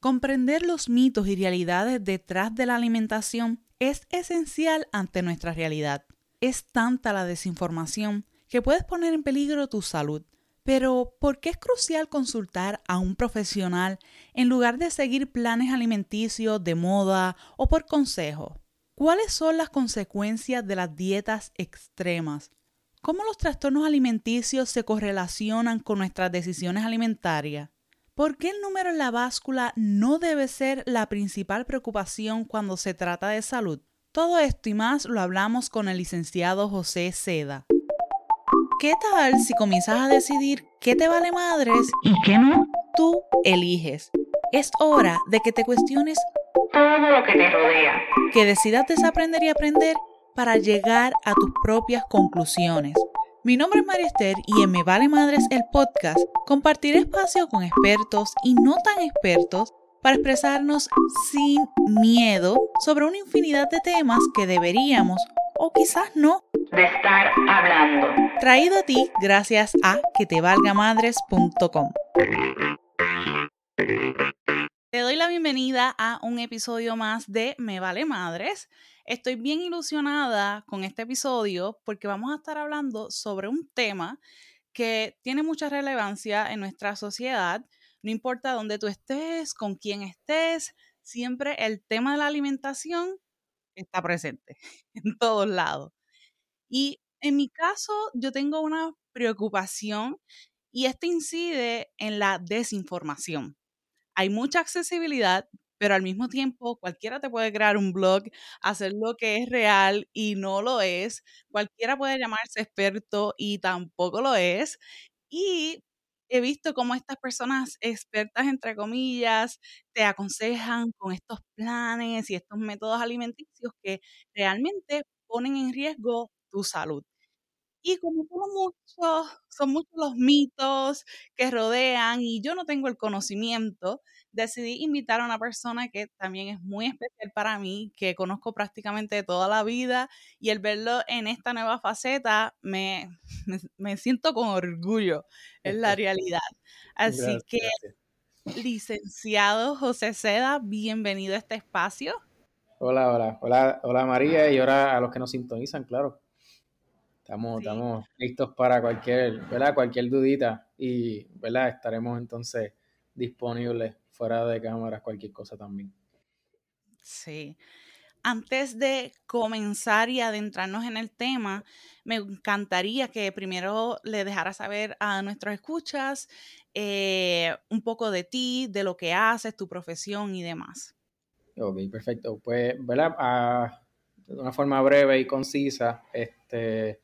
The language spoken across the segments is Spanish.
Comprender los mitos y realidades detrás de la alimentación es esencial ante nuestra realidad. Es tanta la desinformación que puedes poner en peligro tu salud. Pero, ¿por qué es crucial consultar a un profesional en lugar de seguir planes alimenticios de moda o por consejo? ¿Cuáles son las consecuencias de las dietas extremas? ¿Cómo los trastornos alimenticios se correlacionan con nuestras decisiones alimentarias? ¿Por qué el número en la báscula no debe ser la principal preocupación cuando se trata de salud? Todo esto y más lo hablamos con el licenciado José Seda. ¿Qué tal si comienzas a decidir qué te vale madres y qué no? Tú eliges. Es hora de que te cuestiones todo lo que te rodea. Que decidas desaprender y aprender para llegar a tus propias conclusiones. Mi nombre es María Esther y en Me Vale Madres el podcast compartiré espacio con expertos y no tan expertos para expresarnos sin miedo sobre una infinidad de temas que deberíamos o quizás no de estar hablando. Traído a ti gracias a quetevalgamadres.com. Te doy la bienvenida a un episodio más de Me Vale Madres. Estoy bien ilusionada con este episodio porque vamos a estar hablando sobre un tema que tiene mucha relevancia en nuestra sociedad. No importa dónde tú estés, con quién estés, siempre el tema de la alimentación está presente en todos lados. Y en mi caso, yo tengo una preocupación y esto incide en la desinformación. Hay mucha accesibilidad, pero al mismo tiempo cualquiera te puede crear un blog, hacer lo que es real y no lo es. Cualquiera puede llamarse experto y tampoco lo es. Y he visto cómo estas personas expertas, entre comillas, te aconsejan con estos planes y estos métodos alimenticios que realmente ponen en riesgo tu salud. Y como mucho, son muchos los mitos que rodean y yo no tengo el conocimiento, decidí invitar a una persona que también es muy especial para mí, que conozco prácticamente toda la vida y el verlo en esta nueva faceta me, me, siento con orgullo, es la realidad. Así que, licenciado José Seda, bienvenido a este espacio. Hola, hola, hola, hola María y ahora a los que nos sintonizan, claro. Estamos, estamos listos para cualquier, ¿verdad? cualquier dudita y ¿verdad? estaremos entonces disponibles fuera de cámaras, cualquier cosa también. Sí. Antes de comenzar y adentrarnos en el tema, me encantaría que primero le dejara saber a nuestros escuchas eh, un poco de ti, de lo que haces, tu profesión y demás. Ok, perfecto. Pues, ¿verdad? Ah, de una forma breve y concisa, este,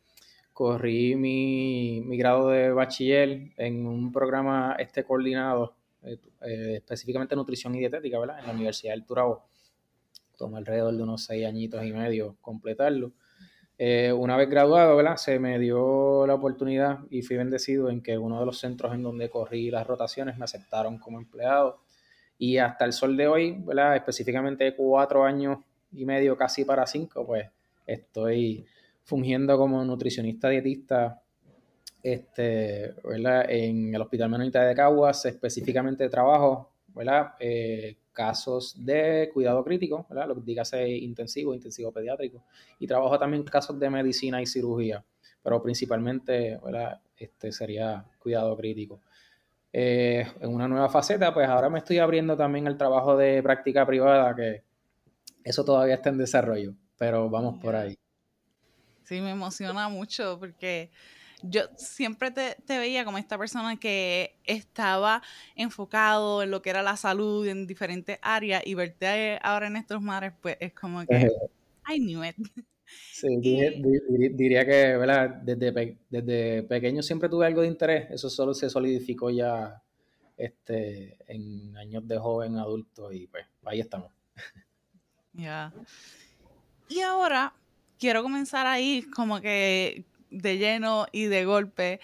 corrí mi, grado de bachiller en un programa este coordinado, eh, eh, específicamente nutrición y dietética, ¿verdad? En la Universidad del Turabo. Tomó alrededor de unos seis añitos y medio completarlo. Eh, una vez graduado, ¿verdad? Se me dio la oportunidad y fui bendecido en que uno de los centros en donde corrí las rotaciones me aceptaron como empleado. Y hasta el sol de hoy, ¿verdad? Específicamente cuatro años y medio, casi para cinco, pues estoy fungiendo como nutricionista dietista este, en el Hospital Menonita de Caguas, específicamente trabajo ¿verdad? Eh, casos de cuidado crítico, ¿verdad? lo que diga intensivo, intensivo pediátrico, y trabajo también casos de medicina y cirugía, pero principalmente ¿verdad? Este sería cuidado crítico. Eh, en una nueva faceta, pues ahora me estoy abriendo también el trabajo de práctica privada, que eso todavía está en desarrollo, pero vamos por ahí. Sí, me emociona mucho porque yo siempre te, veía como esta persona que estaba enfocado en lo que era la salud en diferentes áreas y verte ahora en estos mares, pues es como que I knew it. Sí, diría que ¿verdad? Desde, desde pequeño siempre tuve algo de interés, eso solo se solidificó ya este, en años de joven, adulto y pues ahí estamos. Ya. Y ahora quiero comenzar ahí como que de lleno y de golpe,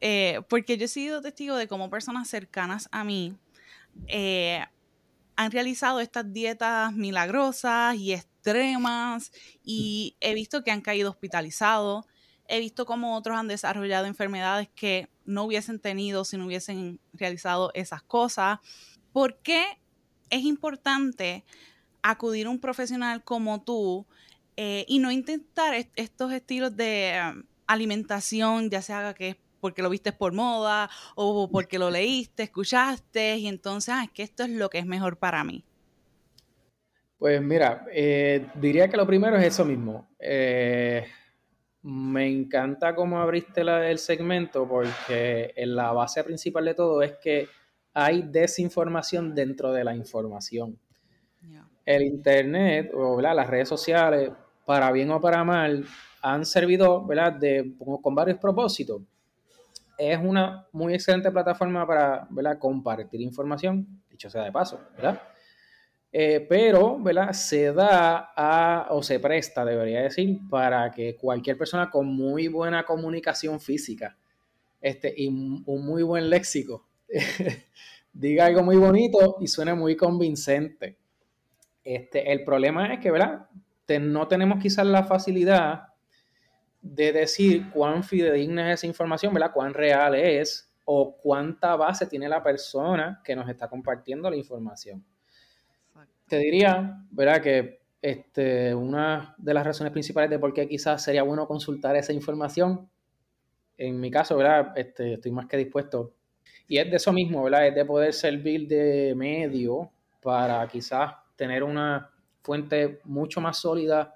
eh, porque yo he sido testigo de cómo personas cercanas a mí eh, han realizado estas dietas milagrosas y extremas y he visto que han caído hospitalizados, he visto cómo otros han desarrollado enfermedades que no hubiesen tenido si no hubiesen realizado esas cosas. ¿Por qué es importante acudir a un profesional como tú eh, y no intentar estos estilos de alimentación, ya sea que es porque lo viste por moda o porque lo leíste, escuchaste y entonces, ah, es que esto es lo que es mejor para mí. Pues mira, eh, diría que lo primero es eso mismo. Eh, me encanta cómo abriste la, el segmento porque la base principal de todo es que hay desinformación dentro de la información. El Internet o las redes sociales, para bien o para mal, han servido ¿verdad? De, con varios propósitos. Es una muy excelente plataforma para ¿verdad? compartir información, dicho sea de paso, ¿verdad? Eh, pero, ¿verdad? Se da a, o se presta, debería decir, para que cualquier persona con muy buena comunicación física este, y un muy buen léxico diga algo muy bonito y suene muy convincente. Este, el problema es que, ¿verdad? no tenemos quizás la facilidad de decir cuán fidedigna es esa información, ¿verdad? Cuán real es o cuánta base tiene la persona que nos está compartiendo la información te diría, ¿verdad? Que este, una de las razones principales de por qué quizás sería bueno consultar esa información, en mi caso, ¿verdad? Este, estoy más que dispuesto. Y es de eso mismo, ¿verdad? Es de poder servir de medio para quizás tener una fuente mucho más sólida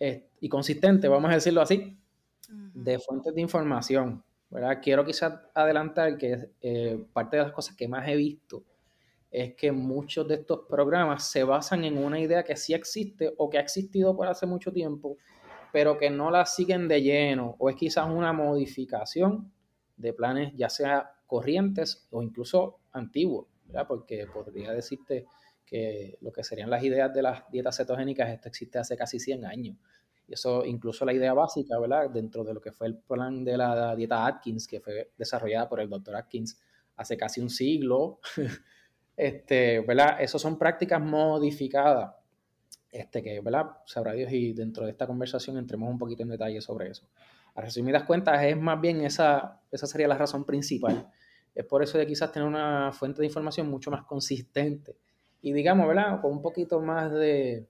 eh, y consistente, vamos a decirlo así, de fuentes de información, ¿verdad? Quiero quizás adelantar que eh, parte de las cosas que más he visto es que muchos de estos programas se basan en una idea que sí existe o que ha existido por hace mucho tiempo, pero que no la siguen de lleno, o es quizás una modificación de planes ya sea corrientes o incluso antiguos, ¿verdad? Porque podría decirte que lo que serían las ideas de las dietas cetogénicas, esto existe hace casi 100 años. Y eso, incluso la idea básica, ¿verdad? Dentro de lo que fue el plan de la dieta Atkins, que fue desarrollada por el doctor Atkins hace casi un siglo, Este, ¿verdad? Esas son prácticas modificadas. Este, que, ¿verdad? Sabrá Dios y dentro de esta conversación entremos un poquito en detalle sobre eso. A resumidas cuentas, es más bien esa, esa sería la razón principal. Es por eso de quizás tener una fuente de información mucho más consistente y digamos, ¿verdad? Con un poquito más de,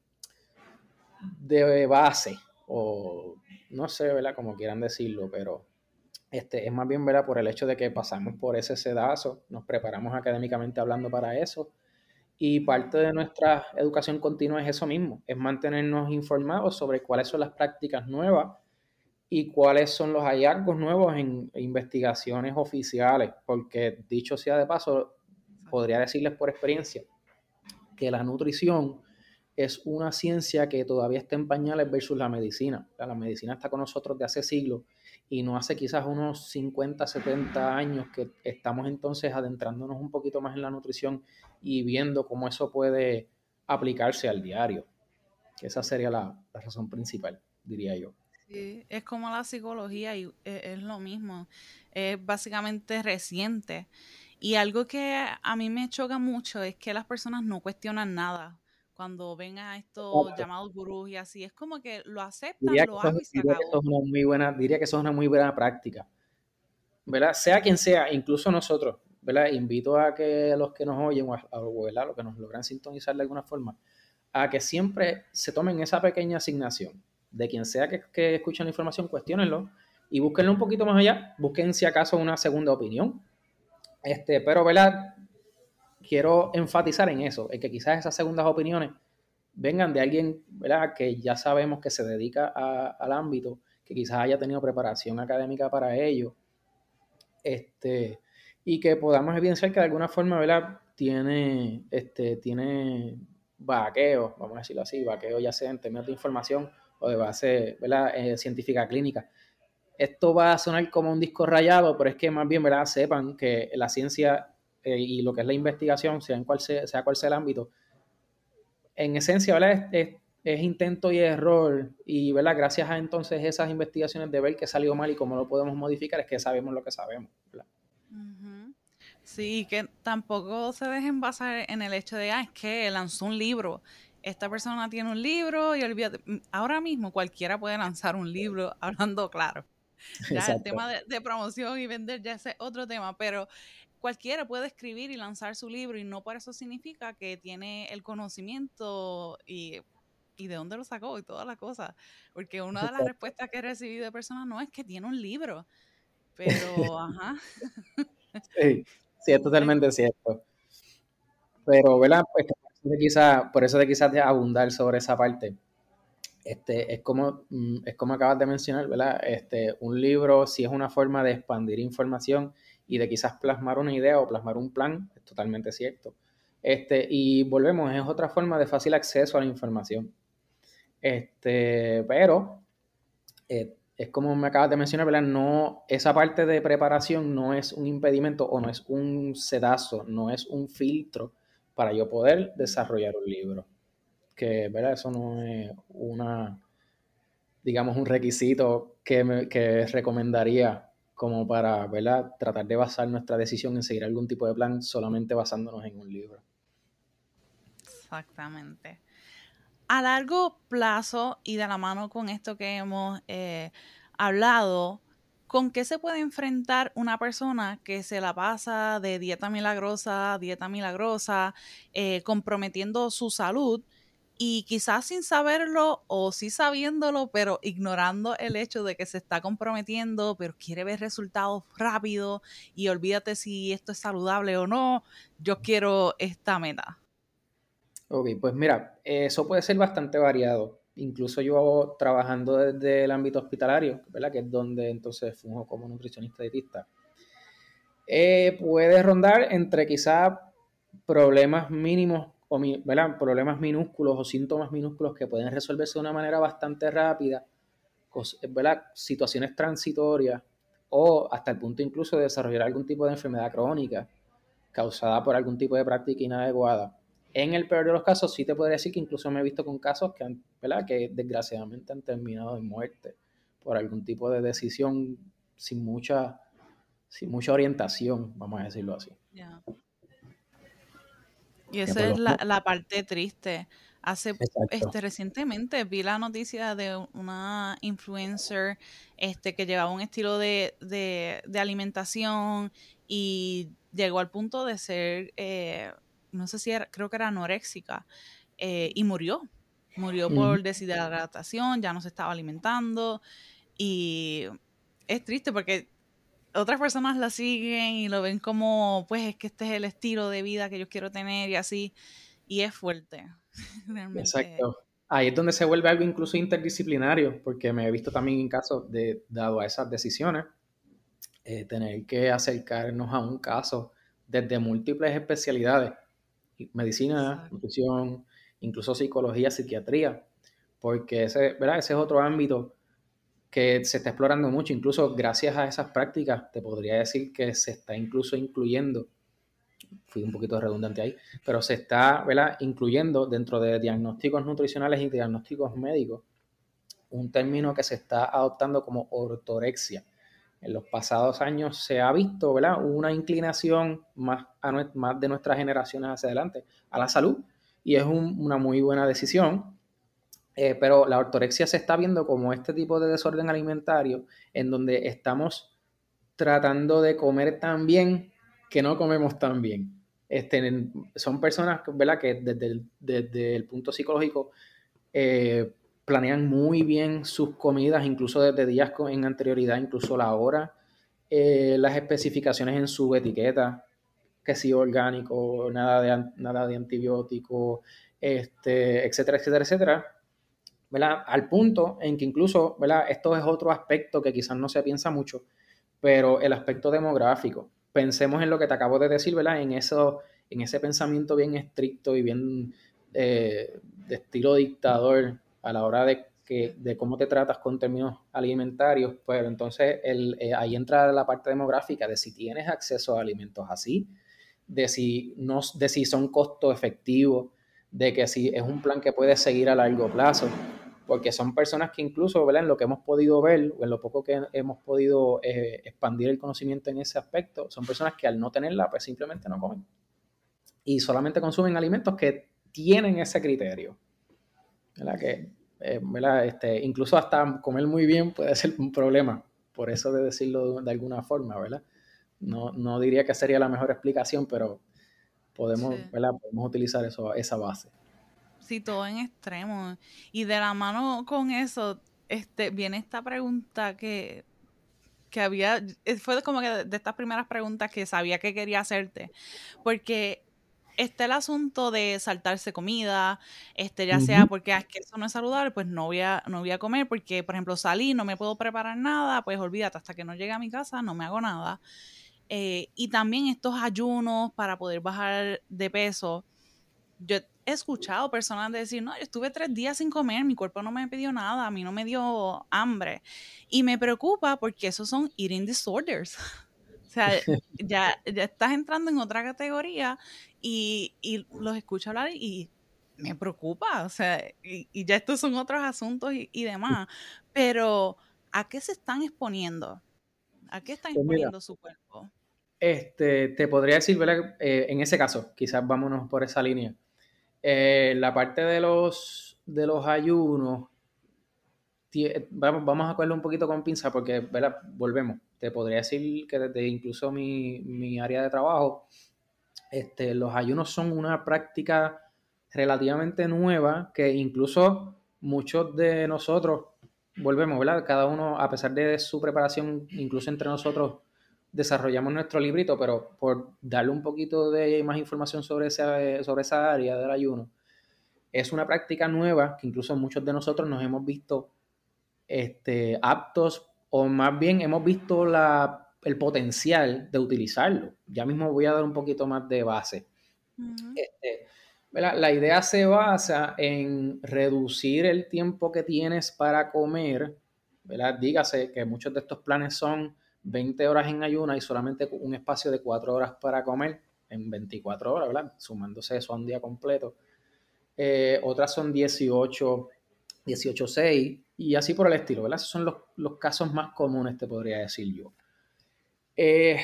de base o no sé, ¿verdad? Como quieran decirlo, pero este, es más bien ¿verdad? por el hecho de que pasamos por ese sedazo, nos preparamos académicamente hablando para eso. Y parte de nuestra educación continua es eso mismo, es mantenernos informados sobre cuáles son las prácticas nuevas y cuáles son los hallazgos nuevos en investigaciones oficiales, porque dicho sea de paso, podría decirles por experiencia que la nutrición es una ciencia que todavía está en pañales versus la medicina. La medicina está con nosotros de hace siglos y no hace quizás unos 50, 70 años que estamos entonces adentrándonos un poquito más en la nutrición y viendo cómo eso puede aplicarse al diario. Esa sería la, razón principal, diría yo. Sí, es como la psicología y e, es, lo mismo. Es básicamente reciente. Y algo que a mí me choca mucho es que las personas no cuestionan nada cuando ven a estos llamados gurús y así, es como que lo aceptan, lo hagan y se diría Que eso es una muy buena, diría que eso es una muy buena práctica. ¿Verdad? Sea quien sea, incluso nosotros, ¿verdad? Invito a que los que nos oyen o a, los que nos logran sintonizar de alguna forma, a que siempre se tomen esa pequeña asignación de quien sea que, que escuche la información, cuestionenlo y búsquenlo un poquito más allá, busquen si acaso una segunda opinión. Este, pero, ¿verdad? quiero enfatizar en eso, en que quizás esas segundas opiniones vengan de alguien ¿verdad? que ya sabemos que se dedica al ámbito, que quizás haya tenido preparación académica para ello, este, y que podamos evidenciar que de alguna forma ¿verdad? tiene, este, tiene vaqueo, vamos a decirlo así, vaqueo ya sea en términos de información o de base ¿verdad? Eh, científica clínica. Esto va a sonar como un disco rayado, pero es que más bien ¿verdad? sepan que la ciencia eh, y lo que es la investigación, sea, en cual sea, sea el ámbito, en esencia, ¿verdad? Es, intento y error y, ¿verdad? Gracias a entonces esas investigaciones de ver qué salió mal y cómo lo podemos modificar, es que sabemos lo que sabemos, Sí, que tampoco se dejen basar en el hecho de, ah, es que lanzó un libro. Esta persona tiene un libro y olvídate. Ahora mismo cualquiera puede lanzar un libro hablando claro. Ya el tema de, de, promoción y vender ya es otro tema, pero cualquiera puede escribir y lanzar su libro y no por eso significa que tiene el conocimiento y, de dónde lo sacó y todas las cosas. Porque una de las respuestas que he recibido de personas no es que tiene un libro, pero ajá. Sí, sí, es totalmente cierto. Pero, ¿verdad? Pues, por eso de quizás de abundar sobre esa parte. Este, es como, mm, es como acabas de mencionar, ¿verdad? Este, un libro, si es una forma de expandir información y de quizás plasmar una idea o plasmar un plan, es totalmente cierto. Este, y volvemos, es otra forma de fácil acceso a la información. Este, pero eh, es como me acabas de mencionar, ¿verdad? No, esa parte de preparación no es un impedimento o no es un sedazo, no es un filtro para yo poder desarrollar un libro. Que, ¿verdad? Eso no es una, digamos, un requisito que, me, que recomendaría como para, ¿verdad? Tratar de basar nuestra decisión en seguir algún tipo de plan solamente basándonos en un libro. Exactamente. A largo plazo y de la mano con esto que hemos eh, hablado, ¿con qué se puede enfrentar una persona que se la pasa de dieta milagrosa, dieta milagrosa, eh, comprometiendo su salud? Y quizás sin saberlo o sí sabiéndolo, pero ignorando el hecho de que se está comprometiendo, pero quiere ver resultados rápidos y olvídate si esto es saludable o no, yo quiero esta meta. Ok, pues mira, eso puede ser bastante variado. Incluso yo trabajando desde el ámbito hospitalario, que es donde entonces funjo como nutricionista dietista, eh, puede rondar entre quizás problemas mínimos o problemas minúsculos o síntomas minúsculos que pueden resolverse de una manera bastante rápida, ¿verdad? situaciones transitorias o hasta el punto incluso de desarrollar algún tipo de enfermedad crónica causada por algún tipo de práctica inadecuada. En el peor de los casos, sí te podría decir que incluso me he visto con casos que, han, ¿verdad? que desgraciadamente han terminado en muerte por algún tipo de decisión sin mucha, sin mucha orientación, vamos a decirlo así. Y esa es la, parte triste. Hace este recientemente vi la noticia de una influencer este que llevaba un estilo de, alimentación y llegó al punto de ser, eh, no sé si era, creo que era anoréxica, eh, y murió. Murió por deshidratación, ya no se estaba alimentando. Y es triste porque otras personas la siguen y lo ven como, pues es que este es el estilo de vida que yo quiero tener y así, y es fuerte. Exacto. Ahí es donde se vuelve algo incluso interdisciplinario, porque me he visto también en casos de, dado a esas decisiones, eh, tener que acercarnos a un caso desde múltiples especialidades, medicina, nutrición, incluso psicología, psiquiatría, porque ese, ¿verdad? ese es otro ámbito que se está explorando mucho, incluso gracias a esas prácticas, te podría decir que se está incluso incluyendo, fui un poquito redundante ahí, pero se está ¿verdad? incluyendo dentro de diagnósticos nutricionales y diagnósticos médicos un término que se está adoptando como ortorexia. En los pasados años se ha visto ¿verdad? una inclinación más, más de nuestras generaciones hacia adelante a la salud y es una muy buena decisión eh, pero la ortorexia se está viendo como este tipo de desorden alimentario en donde estamos tratando de comer tan bien que no comemos tan bien. Este, son personas ¿verdad? que desde el, punto psicológico eh, planean muy bien sus comidas, incluso desde días en anterioridad, incluso la hora, eh, las especificaciones en su etiqueta, que si orgánico, nada de, nada de antibiótico, este, etcétera, etcétera, etcétera al punto en que incluso, ¿verdad? Esto es otro aspecto que quizás no se piensa mucho, pero el aspecto demográfico. Pensemos en lo que te acabo de decir, ¿verdad? En, eso, en ese pensamiento bien estricto y bien eh, de estilo dictador a la hora de, que, de cómo te tratas con términos alimentarios, pues entonces el, eh, ahí entra la parte demográfica de si tienes acceso a alimentos así, de si, no, de si son costo efectivos, de que si es un plan que puedes seguir a largo plazo porque son personas que incluso, ¿verdad? En lo que hemos podido ver, o en lo poco que hemos podido eh, expandir el conocimiento en ese aspecto, son personas que al no tenerla, pues simplemente no comen. Y solamente consumen alimentos que tienen ese criterio. ¿Verdad? Que, eh, ¿verdad? Este, incluso hasta comer muy bien puede ser un problema, por eso de decirlo de alguna forma, ¿verdad? No, no diría que sería la mejor explicación, pero podemos, podemos utilizar eso, esa base. Sí, todo en extremo. Y de la mano con eso, este, viene esta pregunta que, que había, fue como que de estas primeras preguntas que sabía que quería hacerte, porque está el asunto de saltarse comida, este, ya sea porque ah, es que eso no es saludable, pues no voy, a, no voy a comer, porque, por ejemplo, salí, no me puedo preparar nada, pues olvídate, hasta que no llegue a mi casa no me hago nada. Eh, y también estos ayunos para poder bajar de peso. Yo he escuchado personas decir, no, yo estuve tres días sin comer, mi cuerpo no me pidió nada, a mí no me dio hambre. Y me preocupa porque esos son eating disorders. O sea, ya, ya estás entrando en otra categoría y, y los escucho hablar y me preocupa, o sea, y, ya estos son otros asuntos y, demás, pero ¿a qué se están exponiendo? ¿A qué están pues exponiendo su cuerpo? Este, te podría decir, ¿verdad? Eh, en ese caso, quizás vámonos por esa línea. Eh, la parte de los, de los ayunos, vamos, vamos a cogerlo un poquito con pinza porque, ¿verdad? Volvemos. Te podría decir que desde incluso mi, mi área de trabajo, este, los ayunos son una práctica relativamente nueva que incluso muchos de nosotros, volvemos, ¿verdad? Cada uno, a pesar de su preparación, incluso entre nosotros, desarrollamos nuestro librito, pero por darle un poquito de más información sobre esa, sobre esa área del ayuno, es una práctica nueva que incluso muchos de nosotros nos hemos visto este, aptos o más bien hemos visto la el potencial de utilizarlo. Ya mismo voy a dar un poquito más de base. Este, la idea se basa en reducir el tiempo que tienes para comer. ¿verdad? Dígase que muchos de estos planes son 20 horas en ayuna y solamente un espacio de 4 horas para comer en 24 horas, ¿verdad? Sumándose eso a un día completo. Eh, otras son 18, 18, 6 y así por el estilo, ¿verdad? Esos son los, casos más comunes, te podría decir yo. Eh,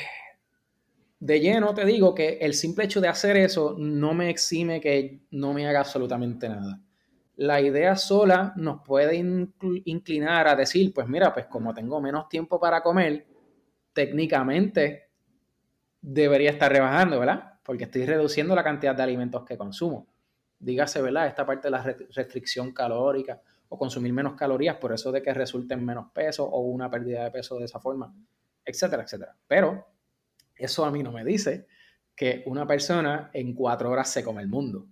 de lleno te digo que el simple hecho de hacer eso no me exime que no me haga absolutamente nada. La idea sola nos puede inclinar a decir, pues mira, pues como tengo menos tiempo para comer, técnicamente debería estar rebajando, ¿verdad? Porque estoy reduciendo la cantidad de alimentos que consumo. Dígase, ¿verdad? Esta parte de la restricción calórica o consumir menos calorías, por eso de que resulten menos peso o una pérdida de peso de esa forma etcétera, etcétera. Pero eso a mí no me dice que una persona en cuatro horas se come el mundo.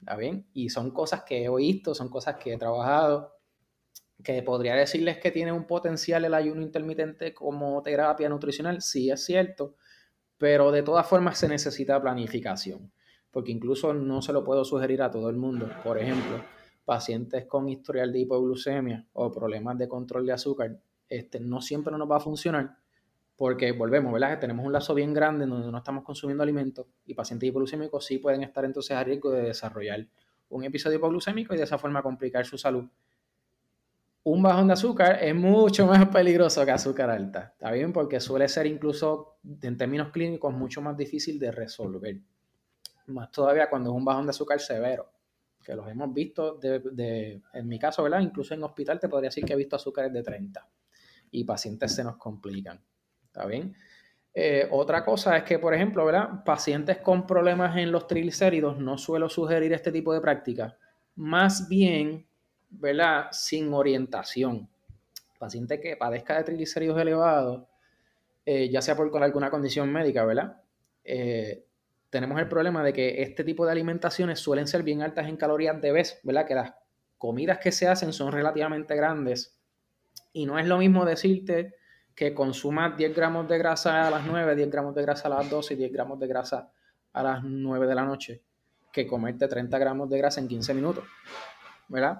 ¿Está bien? Y son cosas que he visto, son cosas que he trabajado, que podría decirles que tiene un potencial el ayuno intermitente como terapia nutricional, sí es cierto, pero de todas formas se necesita planificación, porque incluso no se lo puedo sugerir a todo el mundo. Por ejemplo, pacientes con historial de hipoglucemia o problemas de control de azúcar, este, no siempre nos va a funcionar porque volvemos, ¿verdad? Tenemos un lazo bien grande en donde no estamos consumiendo alimentos y pacientes hipoglucémicos sí pueden estar entonces a riesgo de desarrollar un episodio hipoglucémico y de esa forma complicar su salud. Un bajón de azúcar es mucho más peligroso que azúcar alta, ¿está bien? Porque suele ser incluso en términos clínicos mucho más difícil de resolver. Más todavía cuando es un bajón de azúcar severo, que los hemos visto, de, en mi caso, ¿verdad? Incluso en hospital te podría decir que he visto azúcares de 30 y pacientes se nos complican. ¿Está bien? Eh, otra cosa es que, por ejemplo, ¿verdad? Pacientes con problemas en los triglicéridos no suelo sugerir este tipo de práctica. Más bien, ¿verdad? Sin orientación. Paciente que padezca de triglicéridos elevados, eh, ya sea por alguna condición médica, ¿verdad? Eh, tenemos el problema de que este tipo de alimentaciones suelen ser bien altas en calorías de vez, ¿verdad? Que las comidas que se hacen son relativamente grandes. Y no es lo mismo decirte que consumas 10 gramos de grasa a las 9, 10 gramos de grasa a las 12 y 10 gramos de grasa a las 9 de la noche, que comerte 30 gramos de grasa en 15 minutos.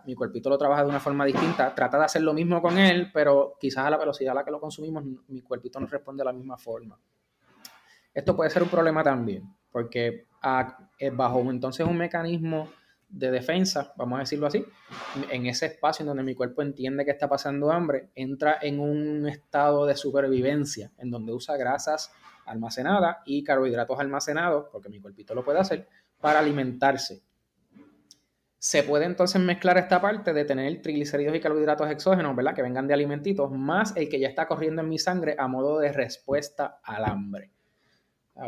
Mi cuerpito lo trabaja de una forma distinta, trata de hacer lo mismo con él, pero quizás a la velocidad a la que lo consumimos, mi cuerpito no responde de la misma forma. Esto puede ser un problema también, porque eh, bajo entonces un mecanismo de defensa, vamos a decirlo así, en ese espacio en donde mi cuerpo entiende que está pasando hambre, entra en un estado de supervivencia, en donde usa grasas almacenadas y carbohidratos almacenados, porque mi cuerpito lo puede hacer, para alimentarse. Se puede entonces mezclar esta parte de tener triglicéridos y carbohidratos exógenos, Que vengan de alimentitos, más el que ya está corriendo en mi sangre a modo de respuesta al hambre.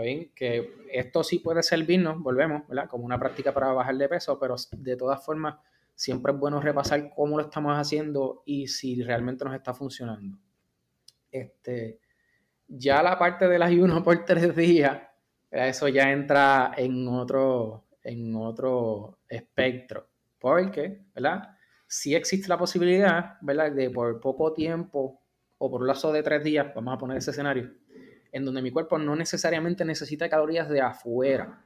bien? Que esto sí puede servirnos, volvemos, ¿verdad? Como una práctica para bajar de peso, pero de todas formas siempre es bueno repasar cómo lo estamos haciendo y si realmente nos está funcionando. Este, ya la parte del ayuno por tres días, eso ya entra en otro, en otro espectro. Porque, ¿verdad? Si existe la posibilidad, ¿verdad? De por poco tiempo o por un lazo de tres días, vamos a poner ese escenario, en donde mi cuerpo no necesariamente necesita calorías de afuera.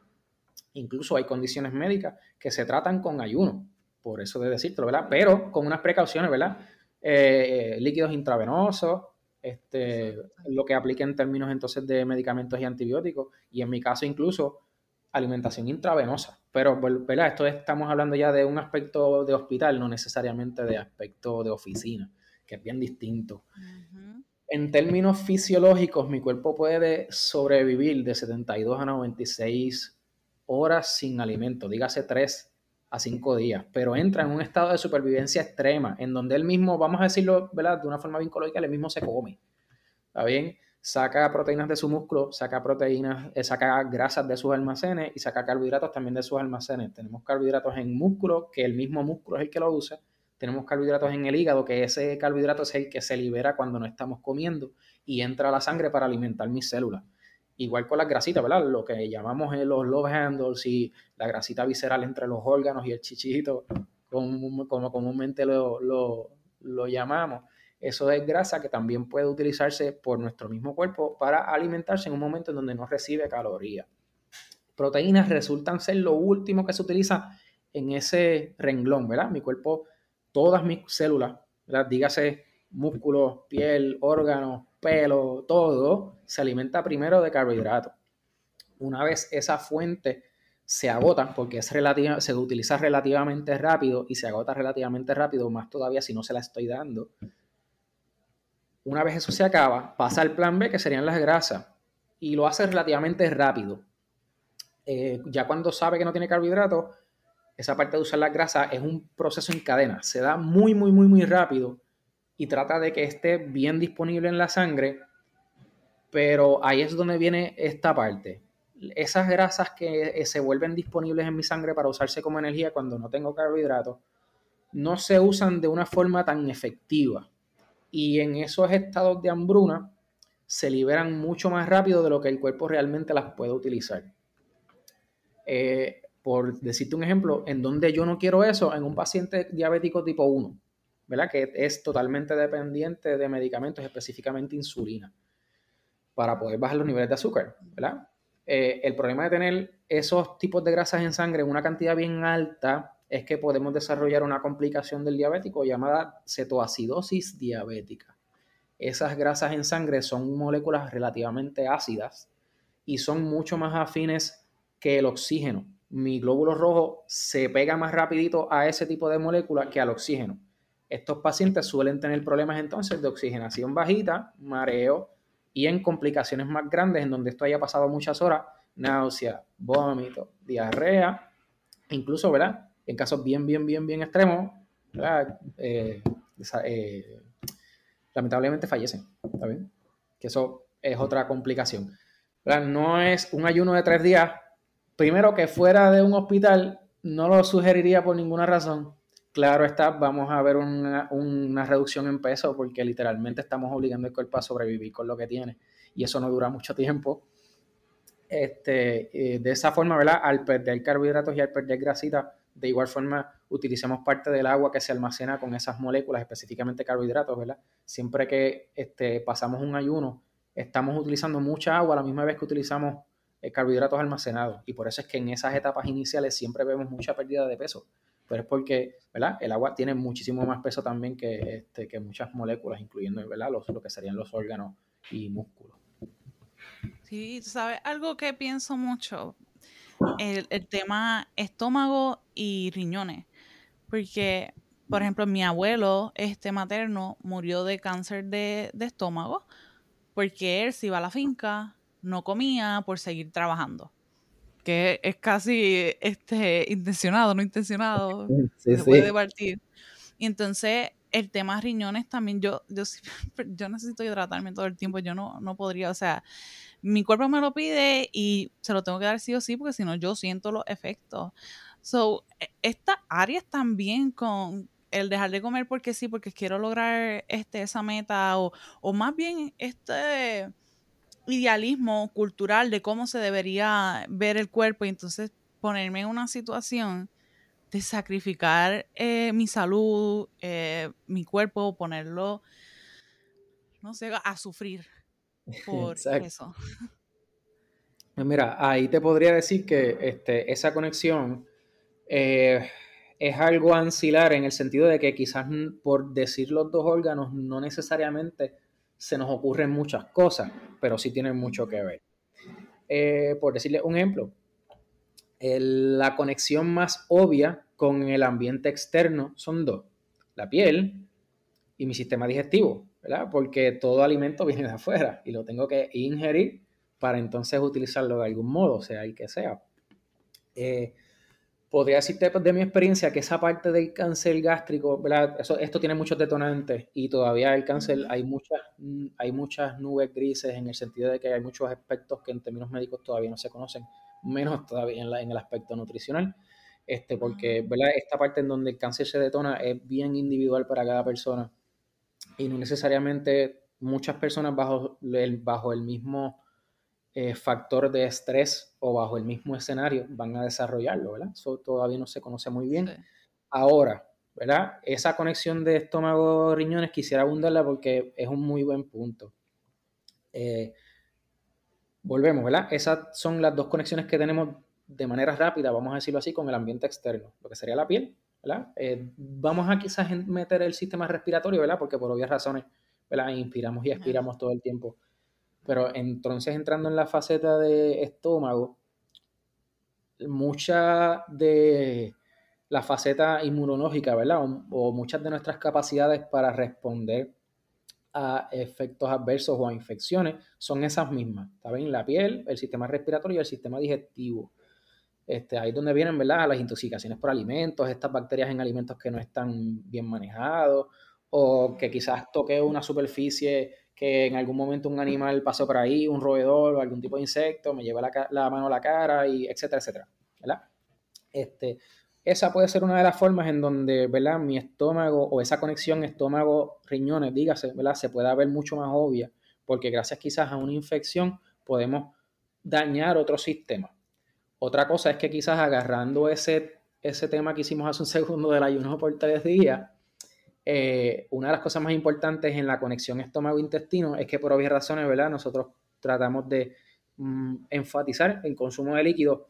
Incluso hay condiciones médicas que se tratan con ayuno, por eso de decirlo, ¿verdad? Pero con unas precauciones, ¿verdad? Eh, líquidos intravenosos, este, lo que aplique en términos entonces de medicamentos y antibióticos, y en mi caso incluso alimentación intravenosa. Pero, ¿verdad? Esto estamos hablando ya de un aspecto de hospital, no necesariamente de aspecto de oficina, que es bien distinto. En términos fisiológicos, mi cuerpo puede sobrevivir de 72 a 96 horas sin alimento, dígase 3 a 5 días, pero entra en un estado de supervivencia extrema, en donde él mismo, vamos a decirlo, ¿verdad? De una forma coloquial, él mismo se come. ¿Está bien? Saca proteínas de su músculo, saca proteínas, eh, saca grasas de sus almacenes y saca carbohidratos también de sus almacenes. Tenemos carbohidratos en músculo, que el mismo músculo es el que lo usa, tenemos carbohidratos en el hígado, que ese carbohidrato es el que se libera cuando no estamos comiendo y entra a la sangre para alimentar mis células. Igual con las grasitas, ¿verdad? Lo que llamamos los love handles y la grasita visceral entre los órganos y el chichito, como, comúnmente lo, lo llamamos. Eso es grasa que también puede utilizarse por nuestro mismo cuerpo para alimentarse en un momento en donde no recibe calorías. Proteínas resultan ser lo último que se utiliza en ese renglón, ¿verdad? Mi cuerpo todas mis células, dígase músculos, piel, órganos, pelo, todo, se alimenta primero de carbohidratos. Una vez esa fuente se agota, porque se utiliza relativamente rápido y se agota relativamente rápido, más todavía si no se la estoy dando. Una vez eso se acaba, pasa al plan B, que serían las grasas, y lo hace relativamente rápido. Eh, ya cuando sabe que no tiene carbohidratos, esa parte de usar la grasa es un proceso en cadena. Se da muy, muy, muy, muy rápido y trata de que esté bien disponible en la sangre. Pero ahí es donde viene esta parte. Esas grasas que eh, se vuelven disponibles en mi sangre para usarse como energía cuando no tengo carbohidratos, no se usan de una forma tan efectiva. Y en esos estados de hambruna se liberan mucho más rápido de lo que el cuerpo realmente las puede utilizar. Eh, por decirte un ejemplo, en donde yo no quiero eso, en un paciente diabético tipo 1, ¿verdad? Que es totalmente dependiente de medicamentos, específicamente insulina, para poder bajar los niveles de azúcar, ¿verdad? Eh, el problema de tener esos tipos de grasas en sangre en una cantidad bien alta es que podemos desarrollar una complicación del diabético llamada cetoacidosis diabética. Esas grasas en sangre son moléculas relativamente ácidas y son mucho más afines que el oxígeno mi glóbulo rojo se pega más rapidito a ese tipo de moléculas que al oxígeno. Estos pacientes suelen tener problemas entonces de oxigenación bajita, mareo y en complicaciones más grandes en donde esto haya pasado muchas horas, náusea, vómito, diarrea, incluso, ¿verdad? En casos bien, bien, bien, bien extremos, eh, eh, lamentablemente fallecen, ¿está bien? Que eso es otra complicación. No es un ayuno de tres días primero que fuera de un hospital no lo sugeriría por ninguna razón. Claro está, vamos a ver una, reducción en peso porque literalmente estamos obligando al cuerpo a sobrevivir con lo que tiene y eso no dura mucho tiempo. Este, eh, de esa forma, ¿verdad? Al perder carbohidratos y al perder grasita, de igual forma utilizamos parte del agua que se almacena con esas moléculas, específicamente carbohidratos, ¿verdad? Siempre que este, pasamos un ayuno, estamos utilizando mucha agua a la misma vez que utilizamos eh, carbohidratos almacenados. Y por eso es que en esas etapas iniciales siempre vemos mucha pérdida de peso. Pero es porque ¿verdad? el agua tiene muchísimo más peso también que, este, que muchas moléculas, incluyendo ¿verdad? Los, lo que serían los órganos y músculos. Sí, ¿sabes? Algo que pienso mucho, el, el tema estómago y riñones. Porque, por ejemplo, mi abuelo este materno murió de cáncer de, de estómago porque él se iba a la finca, no comía por seguir trabajando. Que es casi este, intencionado, no intencionado. se puede partir. Y entonces el tema riñones también, yo, yo, yo necesito hidratarme todo el tiempo, yo no, no podría, o sea, mi cuerpo me lo pide y se lo tengo que dar sí o sí porque si no yo siento los efectos. So, e, esta área también con el dejar de comer porque sí, porque quiero lograr este, esa meta o, o más bien este idealismo cultural de cómo se debería ver el cuerpo y entonces ponerme en una situación de sacrificar eh, mi salud, eh, mi cuerpo, ponerlo, no sé, a sufrir por eso. Pues mira, ahí te podría decir que este, esa conexión eh, es algo ancilar en el sentido de que quizás por decir los dos órganos no necesariamente se nos ocurren muchas cosas, pero sí tienen mucho que ver. Eh, por decirle un ejemplo, la conexión más obvia con el ambiente externo son dos, la piel y mi sistema digestivo, ¿verdad? Porque todo alimento viene de afuera y lo tengo que ingerir para entonces utilizarlo de algún modo, sea el que sea. Eh, podría decirte de mi experiencia que esa parte del cáncer gástrico, ¿verdad? Eso, esto tiene muchos detonantes y todavía el cáncer hay muchas, hay muchas nubes grises en el sentido de que hay muchos aspectos que en términos médicos todavía no se conocen, menos todavía en, la, en el aspecto nutricional. Este, porque ¿verdad? esta parte en donde el cáncer se detona es bien individual para cada persona y no necesariamente muchas personas bajo el, bajo el mismo eh, factor de estrés o bajo el mismo escenario van a desarrollarlo, ¿verdad? Eso todavía no se conoce muy bien. Ahora, ¿verdad? Esa conexión de estómago-riñones quisiera abundarla porque es un muy buen punto. Eh, volvemos, ¿verdad? Esas son las dos conexiones que tenemos de manera rápida, vamos a decirlo así, con el ambiente externo, lo que sería la piel, ¿verdad? Eh, vamos a quizás meter el sistema respiratorio, ¿verdad? Porque por obvias razones, ¿verdad? Inspiramos y expiramos todo el tiempo. Pero entonces entrando en la faceta de estómago, mucha de la faceta inmunológica, ¿verdad? O, muchas de nuestras capacidades para responder a efectos adversos o a infecciones son esas mismas. ¿Saben? La piel, el sistema respiratorio y el sistema digestivo. Este, ahí es donde vienen, ¿verdad? Las intoxicaciones por alimentos, estas bacterias en alimentos que no están bien manejados, o que quizás toque una superficie que en algún momento un animal pasó por ahí, un roedor o algún tipo de insecto, me lleva la, mano a la cara, y etcétera, etcétera. ¿verdad? Este, esa puede ser una de las formas en donde, ¿verdad? Mi estómago o esa conexión estómago-riñones, dígase, ¿verdad? Se pueda ver mucho más obvia, porque gracias quizás a una infección podemos dañar otro sistema. Otra cosa es que quizás agarrando ese, ese tema que hicimos hace un segundo del ayuno por tres días, eh, una de las cosas más importantes en la conexión estómago-intestino es que por obvias razones, ¿verdad? Nosotros tratamos de mm, enfatizar el consumo de líquidos,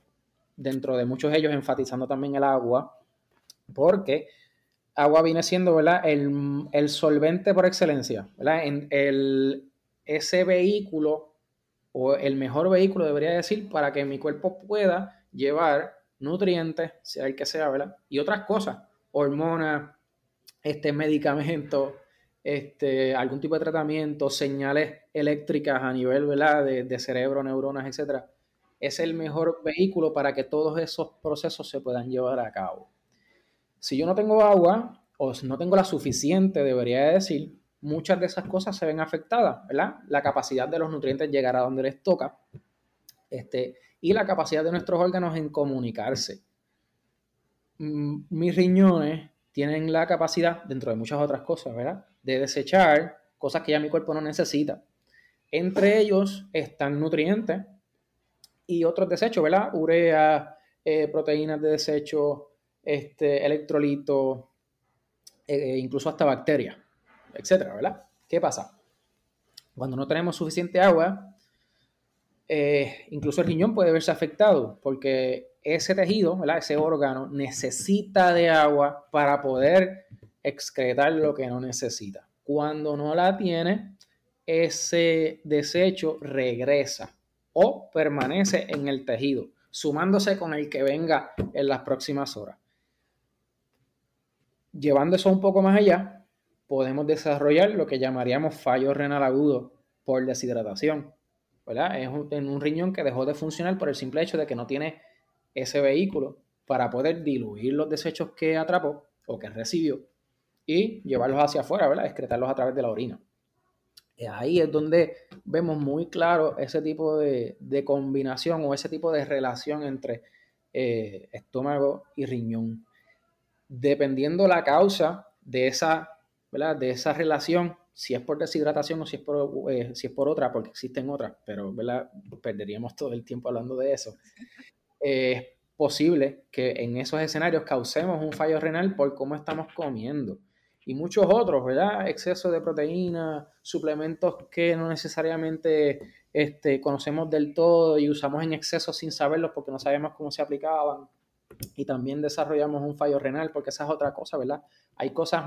dentro de muchos de ellos enfatizando también el agua, porque agua viene siendo, ¿verdad? El, solvente por excelencia, ¿verdad? En el, ese vehículo o el mejor vehículo, debería decir, para que mi cuerpo pueda llevar nutrientes, sea el que sea, ¿verdad? Y otras cosas, hormonas, este medicamento, este, algún tipo de tratamiento, señales eléctricas a nivel De, cerebro, neuronas, etcétera, es el mejor vehículo para que todos esos procesos se puedan llevar a cabo. Si yo no tengo agua o no tengo la suficiente, debería decir, muchas de esas cosas se ven afectadas, ¿verdad? La capacidad de los nutrientes llegar a donde les toca este, y la capacidad de nuestros órganos en comunicarse. Mis riñones tienen la capacidad, dentro de muchas otras cosas, ¿verdad? De desechar cosas que ya mi cuerpo no necesita. Entre ellos están nutrientes y otros desechos, ¿verdad? Urea, eh, proteínas de desecho, este, electrolitos, eh, incluso hasta bacterias, etcétera, ¿verdad? ¿Qué pasa? Cuando no tenemos suficiente agua, eh, incluso el riñón puede verse afectado porque ese tejido, ese órgano, necesita de agua para poder excretar lo que no necesita. Cuando no la tiene, ese desecho regresa o permanece en el tejido, sumándose con el que venga en las próximas horas. Llevando eso un poco más allá, podemos desarrollar lo que llamaríamos fallo renal agudo por deshidratación. Es en un riñón que dejó de funcionar por el simple hecho de que no tiene ese vehículo para poder diluir los desechos que atrapó o que recibió y llevarlos hacia afuera, ¿verdad? Excretarlos a través de la orina. ahí es donde vemos muy claro ese tipo de, combinación o ese tipo de relación entre eh, estómago y riñón. Dependiendo la causa de esa, ¿verdad? de esa relación, si es por deshidratación o si es por, eh, si es por otra, porque existen otras, pero ¿verdad? perderíamos todo el tiempo hablando de eso. Es posible que en esos escenarios causemos un fallo renal por cómo estamos comiendo y muchos otros, ¿verdad? Exceso de proteína, suplementos que no necesariamente este, conocemos del todo y usamos en exceso sin saberlos porque no sabemos cómo se aplicaban. Y también desarrollamos un fallo renal porque esa es otra cosa, ¿verdad? Hay cosas,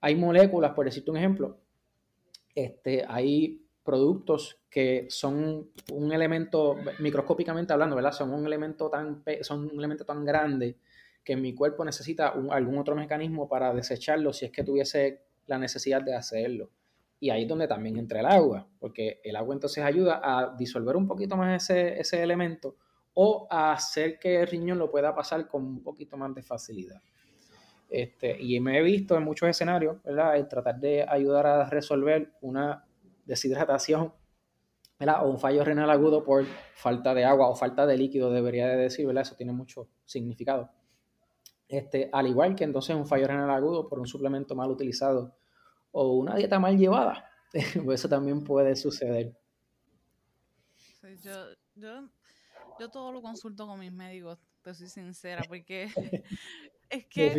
hay moléculas, por decirte un ejemplo, este, hay productos que son un elemento, microscópicamente hablando, ¿verdad? Son un elemento tan, son un elemento tan grande que mi cuerpo necesita algún otro mecanismo para desecharlo si es que tuviese la necesidad de hacerlo. Y ahí es donde también entra el agua, porque el agua entonces ayuda a disolver un poquito más ese, elemento o a hacer que el riñón lo pueda pasar con un poquito más de facilidad. Este, y me he visto en muchos escenarios, ¿verdad? El tratar de ayudar a resolver una deshidratación, ¿verdad? O un fallo renal agudo por falta de agua o falta de líquido, debería de decir, ¿verdad? Eso tiene mucho significado. Este, al igual que entonces un fallo renal agudo por un suplemento mal utilizado o una dieta mal llevada. Pues eso también puede suceder. yo, todo lo consulto con mis médicos, te soy sincera, porque es que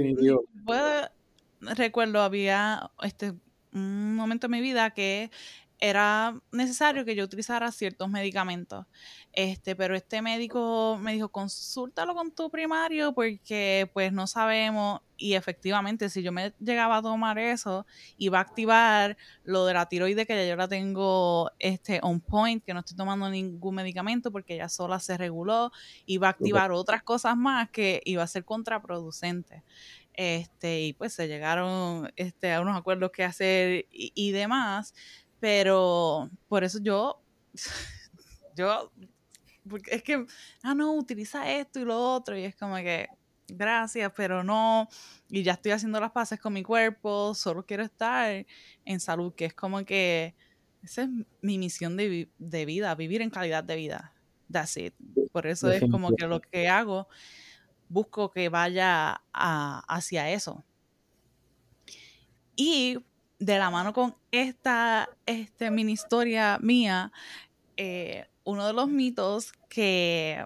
recuerdo, había este, un momento en mi vida que era necesario que yo utilizara ciertos medicamentos. Este, pero este médico me dijo, consúltalo con tu primario porque pues no sabemos y efectivamente si yo me llegaba a tomar eso iba a activar lo de la tiroide que ya yo la tengo este on point, que no estoy tomando ningún medicamento porque ya sola se reguló, iba a activar otras cosas más que iba a ser contraproducente. Este, y pues se llegaron este, a unos acuerdos que hacer y, y demás. Pero por eso yo, yo, porque es que, ah, no, utiliza esto y lo otro, y es como que, gracias, pero no, y ya estoy haciendo las paces con mi cuerpo, solo quiero estar en salud, que es como que, esa es mi misión de, vida, vivir en calidad de vida. That's it. Por eso es como que lo que hago, busco que vaya hacia eso. Y de la mano con esta este, mini historia mía, eh, uno de los mitos que,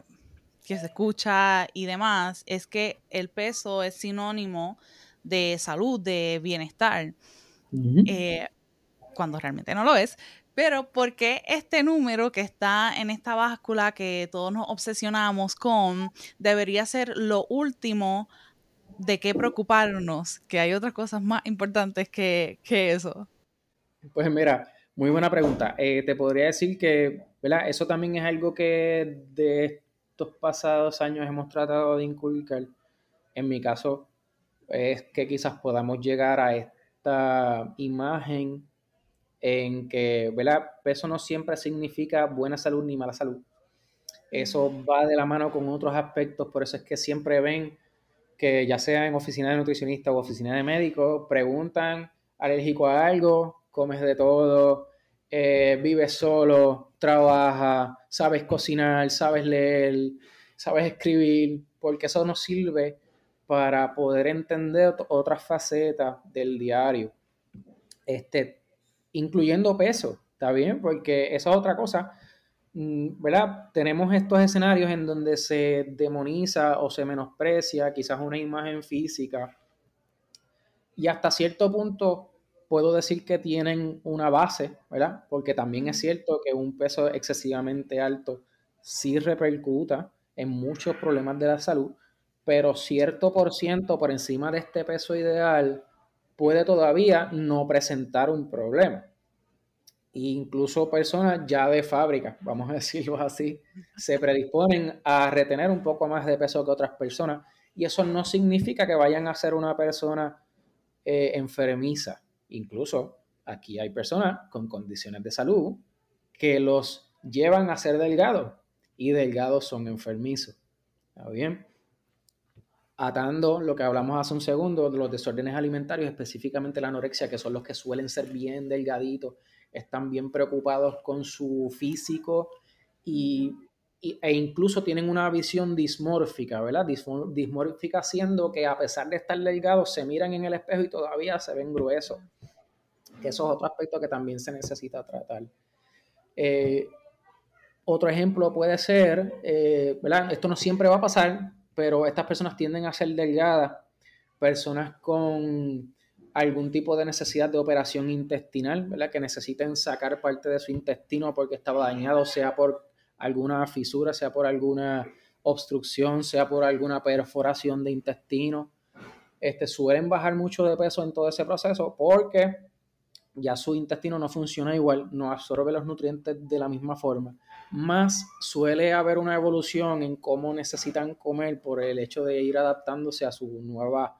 que se escucha y demás es que el peso es sinónimo de salud, de bienestar, eh, cuando realmente no lo es. Pero ¿por qué este número que está en esta báscula que todos nos obsesionamos con debería ser lo último de qué preocuparnos, que hay otras cosas más importantes que, eso. Pues mira, muy buena pregunta. Eh, te podría decir que, ¿verdad? Eso también es algo que de estos pasados años hemos tratado de inculcar. En mi caso, es que quizás podamos llegar a esta imagen en que, ¿verdad? Peso no siempre significa buena salud ni mala salud. Eso va de la mano con otros aspectos, por eso es que siempre ven que ya sea en oficina de nutricionista o oficina de médico, preguntan, alérgico a algo, comes de todo, eh, vives solo, trabaja, sabes cocinar, sabes leer, sabes escribir, porque eso nos sirve para poder entender otras facetas del diario, este, incluyendo peso, ¿está bien? Porque eso es otra cosa ¿verdad? Tenemos estos escenarios en donde se demoniza o se menosprecia quizás una imagen física y hasta cierto punto puedo decir que tienen una base, ¿verdad? Porque también es cierto que un peso excesivamente alto sí repercuta en muchos problemas de la salud, pero cierto por ciento por encima de este peso ideal puede todavía no presentar un problema incluso personas ya de fábrica, vamos a decirlo así, se predisponen a retener un poco más de peso que otras personas y eso no significa que vayan a ser una persona eh, enfermiza. Incluso aquí hay personas con condiciones de salud que los llevan a ser delgados y delgados son enfermizos. ¿Está bien? Atando lo que hablamos hace un segundo los desórdenes alimentarios, específicamente la anorexia, que son los que suelen ser bien delgaditos están bien preocupados con su físico y, e incluso tienen una visión dismórfica, ¿verdad? Dismórfica siendo que a pesar de estar delgados se miran en el espejo y todavía se ven gruesos. Eso es otro aspecto que también se necesita tratar. Eh, otro ejemplo puede ser, eh, ¿verdad? Esto no siempre va a pasar, pero estas personas tienden a ser delgadas, personas con algún tipo de necesidad de operación intestinal, ¿verdad? Que necesiten sacar parte de su intestino porque estaba dañado, sea por alguna fisura, sea por alguna obstrucción, sea por alguna perforación de intestino. Este, suelen bajar mucho de peso en todo ese proceso porque ya su intestino no funciona igual, no absorbe los nutrientes de la misma forma, más suele haber una evolución en cómo necesitan comer por el hecho de ir adaptándose a su nueva,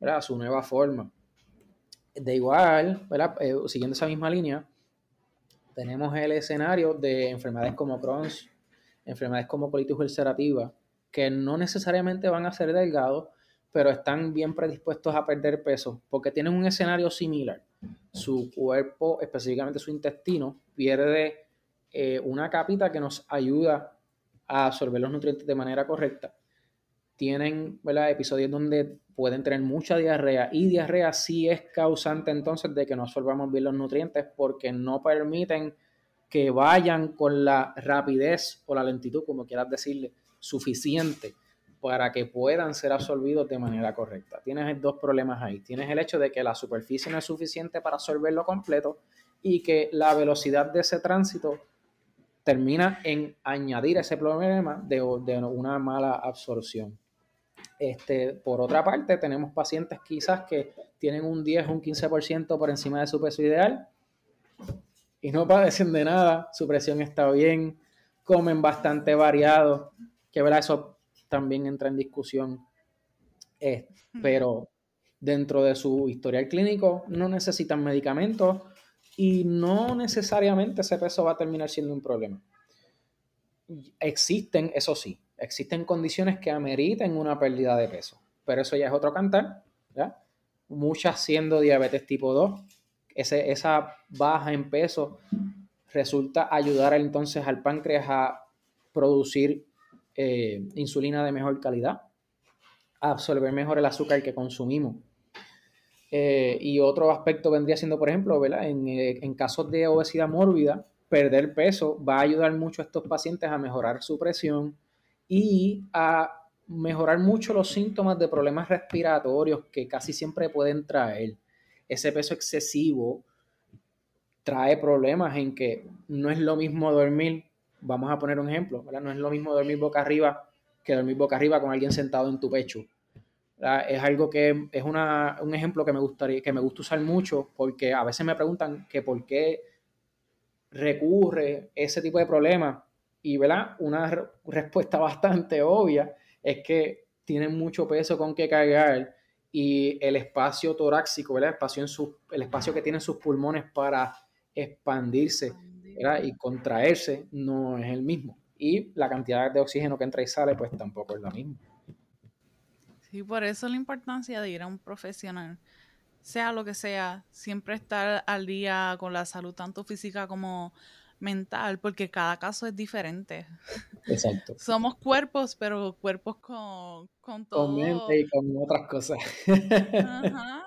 A su nueva forma. De igual, eh, siguiendo esa misma línea, tenemos el escenario de enfermedades como Crohn's, enfermedades como colitis ulcerativa, que no necesariamente van a ser delgados, pero están bien predispuestos a perder peso porque tienen un escenario similar. Su cuerpo, específicamente su intestino, pierde eh, una capita que nos ayuda a absorber los nutrientes de manera correcta. Tienen episodios donde pueden tener mucha diarrea y diarrea sí es causante entonces de que no absorbamos bien los nutrientes porque no permiten que vayan con la rapidez o la lentitud, como quieras decirle, suficiente para que puedan ser absorbidos de manera correcta. Tienes dos problemas ahí. Tienes el hecho de que la superficie no es suficiente para absorberlo completo y que la velocidad de ese tránsito termina en añadir ese problema de, una mala absorción. Este, por otra parte, tenemos pacientes quizás que tienen un 10 o un 15% por encima de su peso ideal y no padecen de nada, su presión está bien, comen bastante variado, que verdad eso también entra en discusión, eh, pero dentro de su historial clínico no necesitan medicamentos y no necesariamente ese peso va a terminar siendo un problema. Existen, eso sí, existen condiciones que ameriten una pérdida de peso, pero eso ya es otro cantar, Muchas siendo diabetes tipo 2, ese, esa baja en peso resulta ayudar entonces al páncreas a producir eh, insulina de mejor calidad, absorber mejor el azúcar que consumimos. Eh, y otro aspecto vendría siendo, por ejemplo, En, eh, en, casos de obesidad mórbida, perder peso va a ayudar mucho a estos pacientes a mejorar su presión y a mejorar mucho los síntomas de problemas respiratorios que casi siempre pueden traer. Ese peso excesivo trae problemas en que no es lo mismo dormir vamos a poner un ejemplo. No es lo mismo dormir boca arriba que dormir boca arriba con alguien sentado en tu pecho. Es algo que es una, un ejemplo que me gustaría, que me gusta usar mucho, porque a veces me preguntan que por qué recurre ese tipo de problemas. Y ¿verdad? una respuesta bastante obvia es que tienen mucho peso con que cargar y el espacio torácico, ¿verdad? El espacio, en su, el espacio que tienen sus pulmones para expandirse y contraerse no es el mismo. Y la cantidad de oxígeno que entra y sale, pues tampoco es la misma. Sí, por eso la importancia de ir a un profesional, sea lo que sea, siempre estar al día con la salud, tanto física como mental, porque cada caso es diferente. Exacto. Somos cuerpos, pero cuerpos con, con todo. Con mente y con otras cosas. Ajá,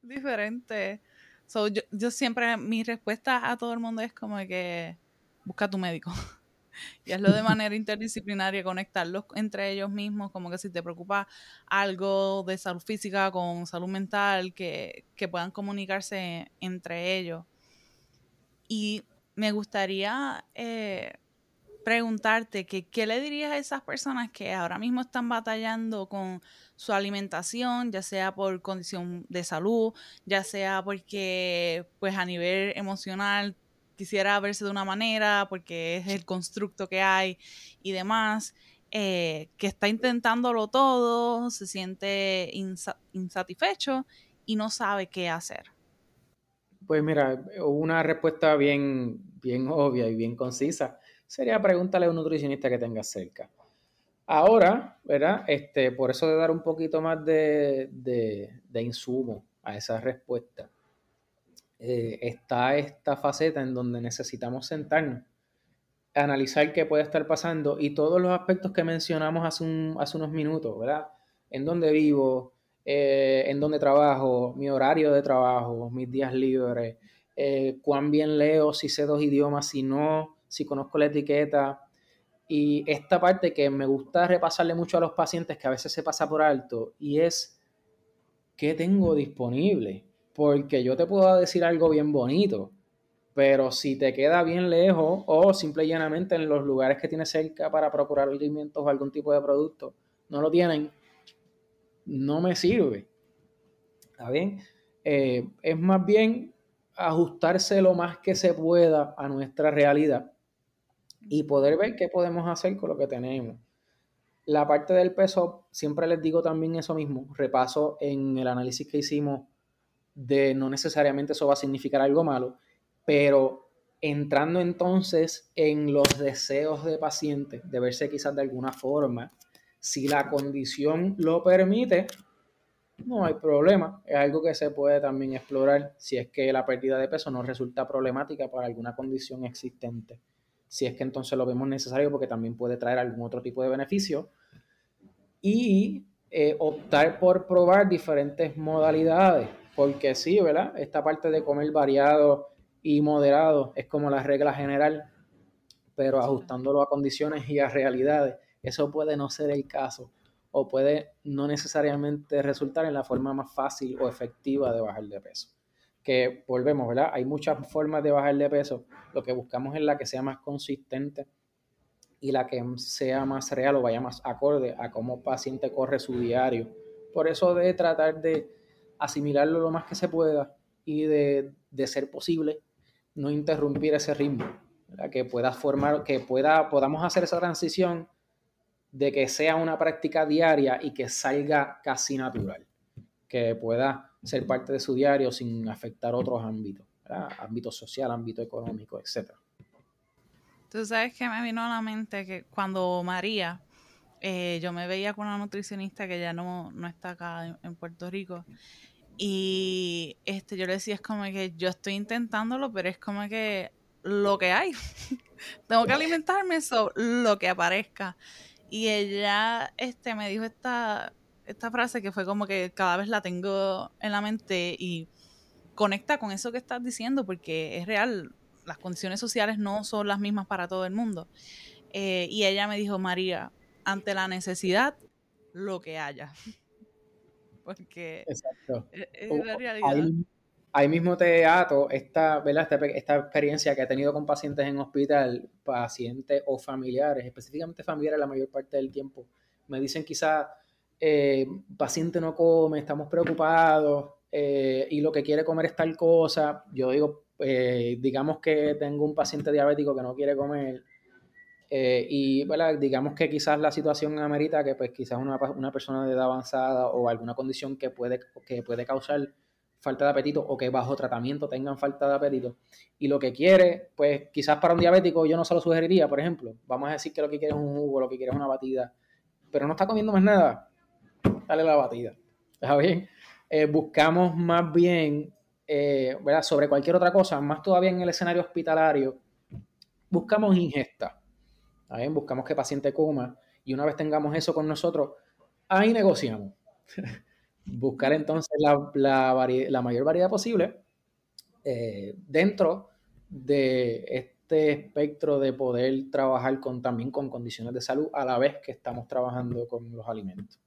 diferente. So, yo, siempre, mi respuesta a todo el mundo es como que busca a tu médico. y hazlo de manera interdisciplinaria, conectarlos entre ellos mismos, como que si te preocupa algo de salud física con salud mental, que, puedan comunicarse entre ellos. Y me gustaría eh, preguntarte qué le dirías a esas personas que ahora mismo están batallando con su alimentación, ya sea por condición de salud, ya sea porque pues a nivel emocional quisiera verse de una manera, porque es el constructo que hay y demás, eh, que está intentándolo todo, se siente insatisfecho y no sabe qué hacer. Pues mira, una respuesta bien, bien obvia y bien concisa sería pregúntale a un nutricionista que tengas cerca. Ahora, ¿verdad? Este, por eso de dar un poquito más de, insumo a esa respuesta. eh, está esta faceta en donde necesitamos sentarnos, analizar qué puede estar pasando y todos los aspectos que mencionamos hace, hace unos minutos, ¿verdad? En dónde vivo, eh, en dónde trabajo, mi horario de trabajo, mis días libres, eh, cuán bien leo, si sé dos idiomas, si no, si conozco la etiqueta. Y esta parte que me gusta repasarle mucho a los pacientes que a veces se pasa por alto y es qué tengo disponible. Porque yo te puedo decir algo bien bonito, pero si te queda bien lejos o simple y llanamente en los lugares que tienes cerca para procurar alimentos o algún tipo de producto no lo tienen, no me sirve. ¿Está bien? Eh, es más bien ajustarse lo más que se pueda a nuestra realidad y poder ver qué podemos hacer con lo que tenemos. La parte del peso, siempre les digo también eso mismo, repaso en el análisis que hicimos de no necesariamente eso va a significar algo malo, pero entrando entonces en los deseos de paciente, de verse quizás de alguna forma, si la condición lo permite, no hay problema. Es algo que se puede también explorar si es que la pérdida de peso no resulta problemática para alguna condición existente. Si es que entonces lo vemos necesario porque también puede traer algún otro tipo de beneficio. Y eh, optar por probar diferentes modalidades. Porque sí, ¿verdad? Esta parte de comer variado y moderado es como la regla general, pero ajustándolo a condiciones y a realidades, eso puede no ser el caso o puede no necesariamente resultar en la forma más fácil o efectiva de bajar de peso. Que volvemos, ¿verdad? Hay muchas formas de bajar de peso. Lo que buscamos es la que sea más consistente y la que sea más real o vaya más acorde a cómo el paciente corre su diario. Por eso de tratar de asimilarlo lo más que se pueda y de, de ser posible no interrumpir ese ritmo, que pueda formar, que pueda, podamos hacer esa transición de que sea una práctica diaria y que salga casi natural, que pueda ser parte de su diario sin afectar otros ámbitos, ámbito social, ámbito económico, etc. Tú sabes que me vino a la mente que cuando María, eh, yo me veía con una nutricionista que ya no, no está acá en, Puerto Rico, y este, yo le decía, es como que yo estoy intentándolo, pero es como que lo que hay. Tengo que alimentarme eso, lo que aparezca. Y ella este, me dijo esta, esta frase que fue como que cada vez la tengo en la mente y conecta con eso que estás diciendo porque es real, las condiciones sociales no son las mismas para todo el mundo. Eh, y ella me dijo, María, ante la necesidad, lo que haya. porque es, la realidad. Ahí, mismo te ato esta, esta, esta experiencia que he tenido con pacientes en hospital, pacientes o familiares, específicamente familiares la mayor parte del tiempo. Me dicen quizá, eh, paciente no come, estamos preocupados eh, y lo que quiere comer es tal cosa. Yo digo, eh, digamos que tengo un paciente diabético que no quiere comer y digamos que quizás la situación amerita que pues quizás una, una, persona de edad avanzada o alguna condición que puede, que puede causar falta de apetito o que bajo tratamiento tengan falta de apetito y lo que quiere, pues quizás para un diabético yo no se lo sugeriría, por ejemplo, vamos a decir que lo que quiere es un jugo, lo que quiere es una batida, pero no está comiendo más nada, dale la batida, ¿está bien? Eh, buscamos más bien, eh, ¿verdad? Sobre cualquier otra cosa, más todavía en el escenario hospitalario, buscamos ingesta, ¿está bien? Buscamos que paciente coma y una vez tengamos eso con nosotros, ahí negociamos. buscar entonces la, la, mayor variedad posible eh, dentro de este espectro de poder trabajar con, también con condiciones de salud a la vez que estamos trabajando con los alimentos.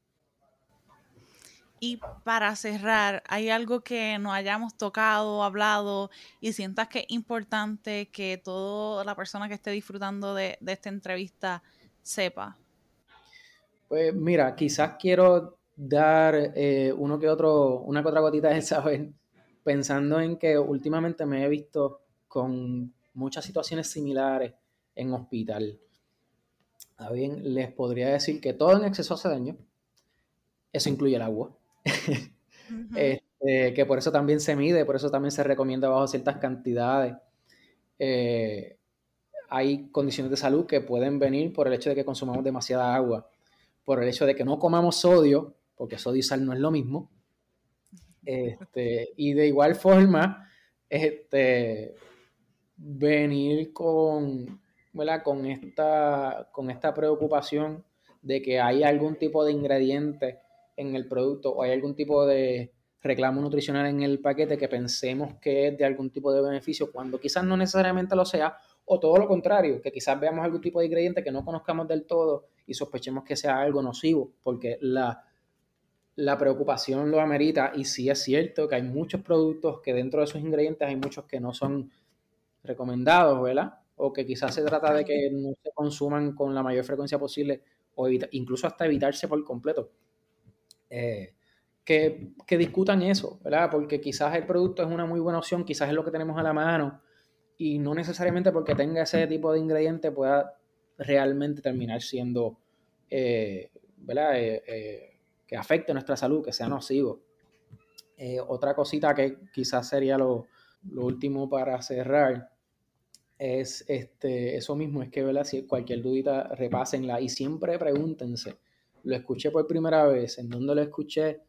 Y para cerrar, ¿hay algo que no hayamos tocado, hablado y sientas que es importante que toda la persona que esté disfrutando de, de esta entrevista sepa? Pues mira, quizás quiero dar eh, uno que otro, una que otra gotita de saber, pensando en que últimamente me he visto con muchas situaciones similares en hospital. A bien, les podría decir que todo en exceso hace daño. Eso incluye el agua. Este, que por eso también se mide, por eso también se recomienda bajo ciertas cantidades. Eh, hay condiciones de salud que pueden venir por el hecho de que consumamos demasiada agua, por el hecho de que no comamos sodio, porque sodio y sal no es lo mismo. Este, y de igual forma, este, venir con, con, esta, con esta preocupación de que hay algún tipo de ingrediente en el producto o hay algún tipo de reclamo nutricional en el paquete que pensemos que es de algún tipo de beneficio cuando quizás no necesariamente lo sea o todo lo contrario, que quizás veamos algún tipo de ingrediente que no conozcamos del todo y sospechemos que sea algo nocivo, porque la, la preocupación lo amerita y sí es cierto que hay muchos productos que dentro de esos ingredientes hay muchos que no son recomendados, ¿verdad? O que quizás se trata de que no se consuman con la mayor frecuencia posible o incluso hasta evitarse por completo. Eh, que, que, discutan eso, ¿verdad? Porque quizás el producto es una muy buena opción, quizás es lo que tenemos a la mano y no necesariamente porque tenga ese tipo de ingrediente pueda realmente terminar siendo, eh, ¿verdad? Eh, que afecte nuestra salud, que sea nocivo. otra cosita que quizás sería lo, lo último para cerrar es este, eso mismo, es que ¿verdad? si cualquier dudita repásenla y siempre pregúntense, lo escuché por primera vez, en dónde lo escuché,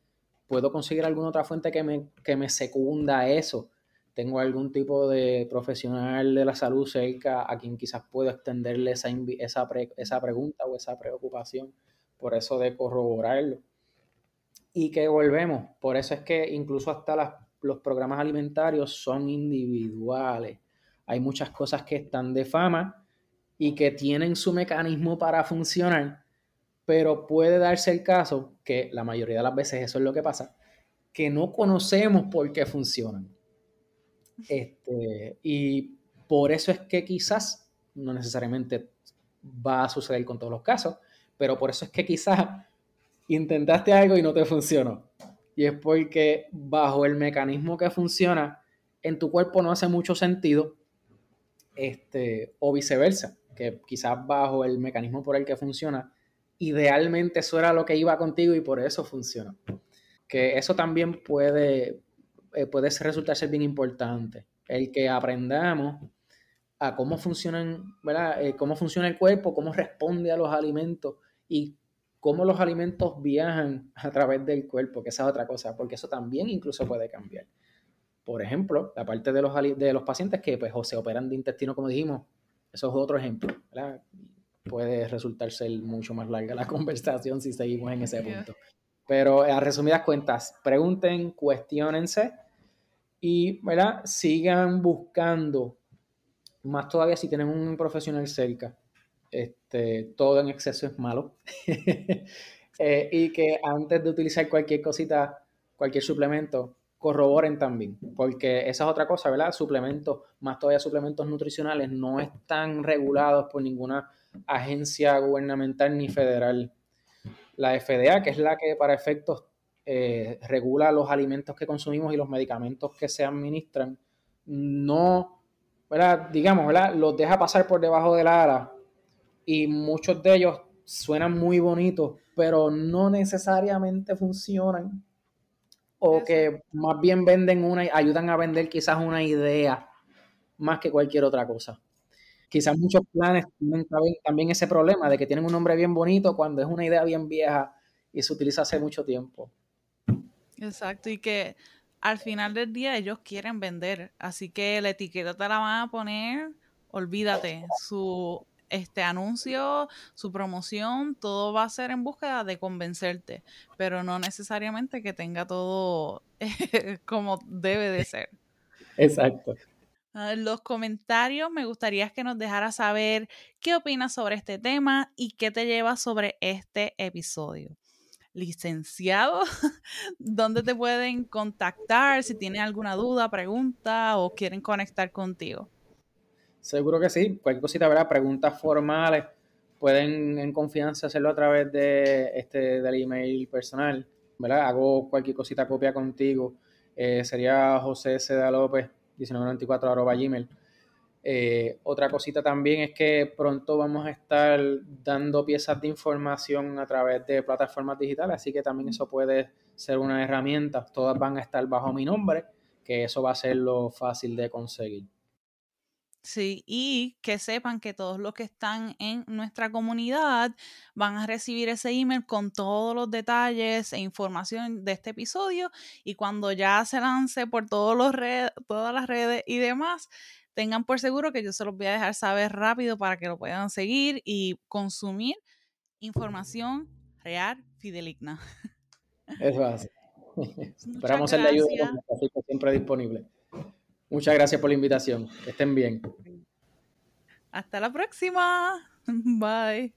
puedo conseguir alguna otra fuente que me, que me secunda eso, tengo algún tipo de profesional de la salud cerca a quien quizás puedo extenderle esa, esa, esa pregunta o esa preocupación, por eso de corroborarlo. Y que volvemos, por eso es que incluso hasta las, los programas alimentarios son individuales hay muchas cosas que están de fama y que tienen su mecanismo para funcionar, pero puede darse el caso, que la mayoría de las veces eso es lo que pasa, que no conocemos por qué funcionan. Este, y por eso es que quizás, no necesariamente va a suceder con todos los casos, pero por eso es que quizás intentaste algo y no te funcionó. Y es porque bajo el mecanismo que funciona, en tu cuerpo no hace mucho sentido este, o viceversa, que quizás bajo el mecanismo por el que funciona, idealmente eso era lo que iba contigo y por eso funciona. Que eso también puede, eh, puede resultar ser bien importante, el que aprendamos a cómo funcionan, ¿verdad? Eh, cómo funciona el cuerpo, cómo responde a los alimentos y cómo los alimentos viajan a través del cuerpo, que esa es otra cosa, porque eso también incluso puede cambiar. Por ejemplo, la parte de los, de los pacientes que pues, o se operan de intestino, como dijimos, eso es otro ejemplo. Puede resultar ser mucho más larga la conversación si seguimos en ese punto. Pero a resumidas cuentas, pregunten, cuestionense y ¿verdad? sigan buscando, más todavía si tienen un profesional cerca. Este, todo en exceso es malo. Eh, y que antes de utilizar cualquier cosita, cualquier suplemento, corroboren también, porque esa es otra cosa, ¿verdad? Suplementos, más todavía suplementos nutricionales, no están regulados por ninguna agencia gubernamental ni federal. La FDA, que es la que para efectos eh, regula los alimentos que consumimos y los medicamentos que se administran, no, ¿verdad? digamos, ¿verdad? los deja pasar por debajo de la ala y muchos de ellos suenan muy bonitos, pero no necesariamente funcionan o que más bien venden una, ayudan a vender quizás una idea más que cualquier otra cosa. Quizás muchos planes tienen también ese problema de que tienen un nombre bien bonito cuando es una idea bien vieja y se utiliza hace mucho tiempo. Exacto, y que al final del día ellos quieren vender, así que la etiqueta te la van a poner, olvídate, su este anuncio, su promoción, todo va a ser en búsqueda de convencerte, pero no necesariamente que tenga todo como debe de ser. Exacto. Ah, los comentarios me gustaría que nos dejaras saber qué opinas sobre este tema y qué te lleva sobre este episodio. Licenciado, ¿dónde te pueden contactar si tienen alguna duda, pregunta o quieren conectar contigo? Seguro que sí. Cualquier cosita, ¿verdad? Preguntas formales, pueden en confianza hacerlo a través de este del email personal, ¿verdad? Hago cualquier cosita copia contigo. Eh, sería José Seda López, 1994 arroba gmail. Eh, otra cosita también es que pronto vamos a estar dando piezas de información a través de plataformas digitales, así que también eso puede ser una herramienta. Todas van a estar bajo mi nombre, que eso va a ser lo fácil de conseguir. Sí, y que sepan que todos los que están en nuestra comunidad van a recibir ese email con todos los detalles e información de este episodio y cuando ya se lance por todos los todas las redes y demás, tengan por seguro que yo se los voy a dejar saber rápido para que lo puedan seguir y consumir información real, fideligna. Eso es. Esperamos ser de ayuda, siempre disponible. Muchas gracias por la invitación. Que estén bien. Hasta la próxima. Bye.